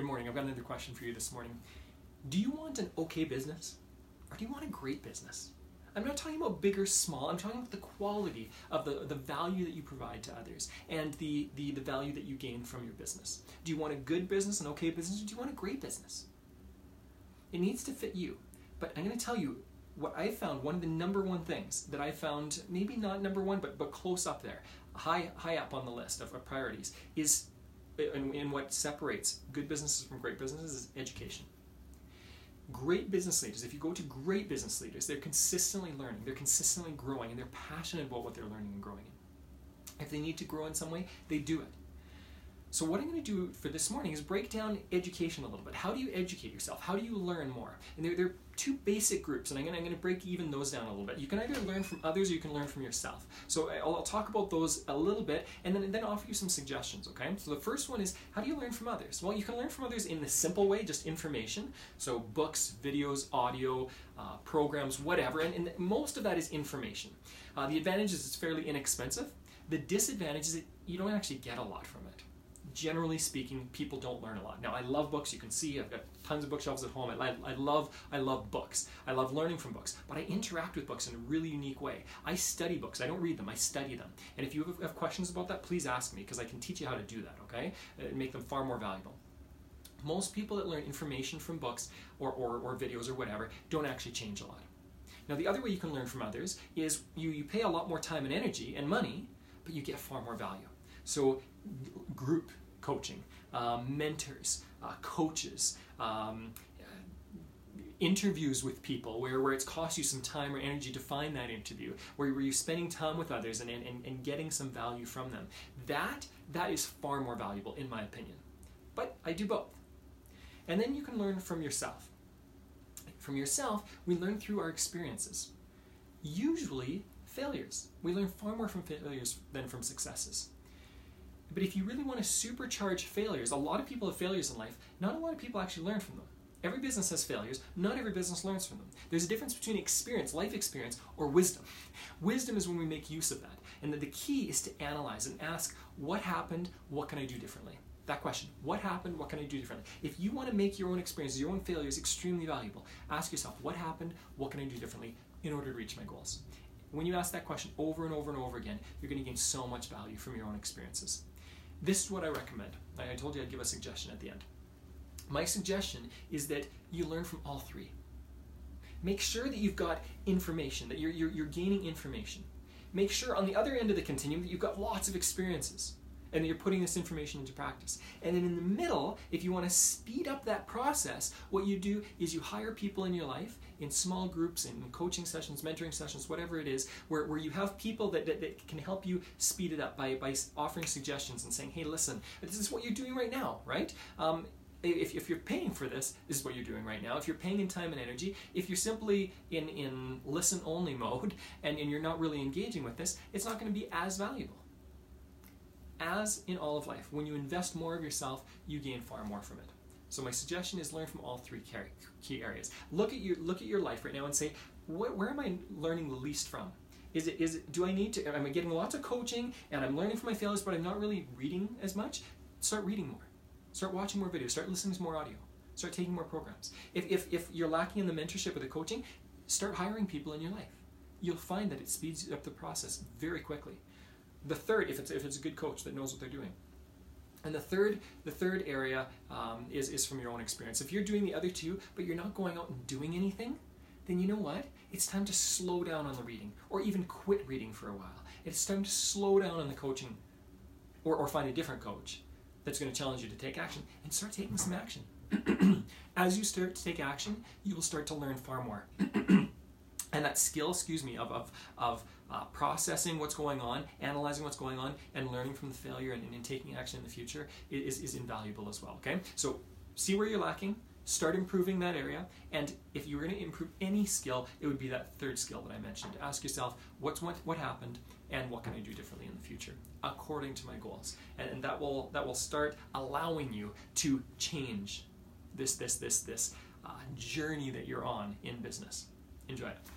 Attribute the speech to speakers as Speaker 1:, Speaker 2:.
Speaker 1: Good morning. I've got another question for you this morning. Do you want an okay business or do you want a great business? I'm not talking about big or small. I'm talking about the quality of the, the value that you provide to others and the, the, the value that you gain from your business. Do you want a good business, an okay business, or do you want a great business? It needs to fit you. But I'm going to tell you what I found, one of the number one things that I found, maybe not number one, but, but close up there, high, high up on the list of, of priorities, is Uh, in, in what separates good businesses from great businesses is education. Great business leaders, if you go to great business leaders, they're consistently learning, they're consistently growing, and they're passionate about what they're learning and growing in. If they need to grow in some way, they do it. So, what I'm going to do for this morning is break down education a little bit. How do you educate yourself? How do you learn more? And there, there are two basic groups, and I'm going, to, I'm going to break even those down a little bit. You can either learn from others or you can learn from yourself. So, I'll, I'll talk about those a little bit and then, then offer you some suggestions, okay? So, the first one is how do you learn from others? Well, you can learn from others in the simple way, just information. So, books, videos, audio, uh, programs, whatever. And, and, most of that is information. Uh, the advantage is it's fairly inexpensive. The disadvantage is that you don't actually get a lot from it generally speaking, people don't learn a lot. Now, I love books. You can see I've got tons of bookshelves at home. I, I, love I love books. I love learning from books, but I interact with books in a really unique way. I study books. I don't read them. I study them. And if you have questions about that, please ask me because I can teach you how to do that. Okay, and make them far more valuable. Most people that learn information from books or, or, or videos or whatever don't actually change a lot. Now, the other way you can learn from others is you, you pay a lot more time and energy and money, but you get far more value. So, group coaching, uh, mentors, uh, coaches, um, interviews with people where, where it's cost you some time or energy to find that interview, where, where you're spending time with others and, and, and getting some value from them. That, that is far more valuable, in my opinion. But I do both. And then you can learn from yourself. From yourself, we learn through our experiences. Usually, failures. We learn far more from failures than from successes. But if you really want to supercharge failures, a lot of people have failures in life, not a lot of people actually learn from them. Every business has failures, not every business learns from them. There's a difference between experience, life experience, or wisdom. Wisdom is when we make use of that. And the key is to analyze and ask, what happened, what can I do differently? That question, what happened, what can I do differently? If you want to make your own experiences, your own failures extremely valuable, ask yourself, what happened, what can I do differently in order to reach my goals? When you ask that question over and over and over again, you're going to gain so much value from your own experiences. This is what I recommend. I told you I'd give a suggestion at the end. My suggestion is that you learn from all three. Make sure that you've got information, that you're, you're, you're gaining information. Make sure on the other end of the continuum that you've got lots of experiences and you're putting this information into practice. And then in the middle, if you want to speed up that process, what you do is you hire people in your life in small groups, in coaching sessions, mentoring sessions, whatever it is, where, where you have people that, that, that can help you speed it up by, by offering suggestions and saying, hey, listen, this is what you're doing right now, right? Um, if, if you're paying for this, this is what you're doing right now. If you're paying in time and energy, if you're simply in, in listen only mode and, and you're not really engaging with this, it's not going to be as valuable as in all of life, when you invest more of yourself, you gain far more from it. So my suggestion is learn from all three key areas. Look at your look at your life right now and say, where, where am I learning the least from? Is it is it do I need to am I getting lots of coaching and I'm learning from my failures, but I'm not really reading as much? Start reading more. Start watching more videos. Start listening to more audio. Start taking more programs. If if, if you're lacking in the mentorship or the coaching, start hiring people in your life. You'll find that it speeds up the process very quickly. The third, if it's if it's a good coach that knows what they're doing. And the third, the third area um, is, is from your own experience. If you're doing the other two, but you're not going out and doing anything, then you know what? It's time to slow down on the reading, or even quit reading for a while. It's time to slow down on the coaching, or, or find a different coach that's going to challenge you to take action, and start taking some action. As you start to take action, you will start to learn far more. and that skill, excuse me, of, of, of uh, processing what's going on, analyzing what's going on, and learning from the failure and, and taking action in the future is, is invaluable as well. Okay, so see where you're lacking, start improving that area, and if you were going to improve any skill, it would be that third skill that I mentioned. Ask yourself, what's what, what happened, and what can I do differently in the future according to my goals, and, and that will that will start allowing you to change this this this this uh, journey that you're on in business. Enjoy it.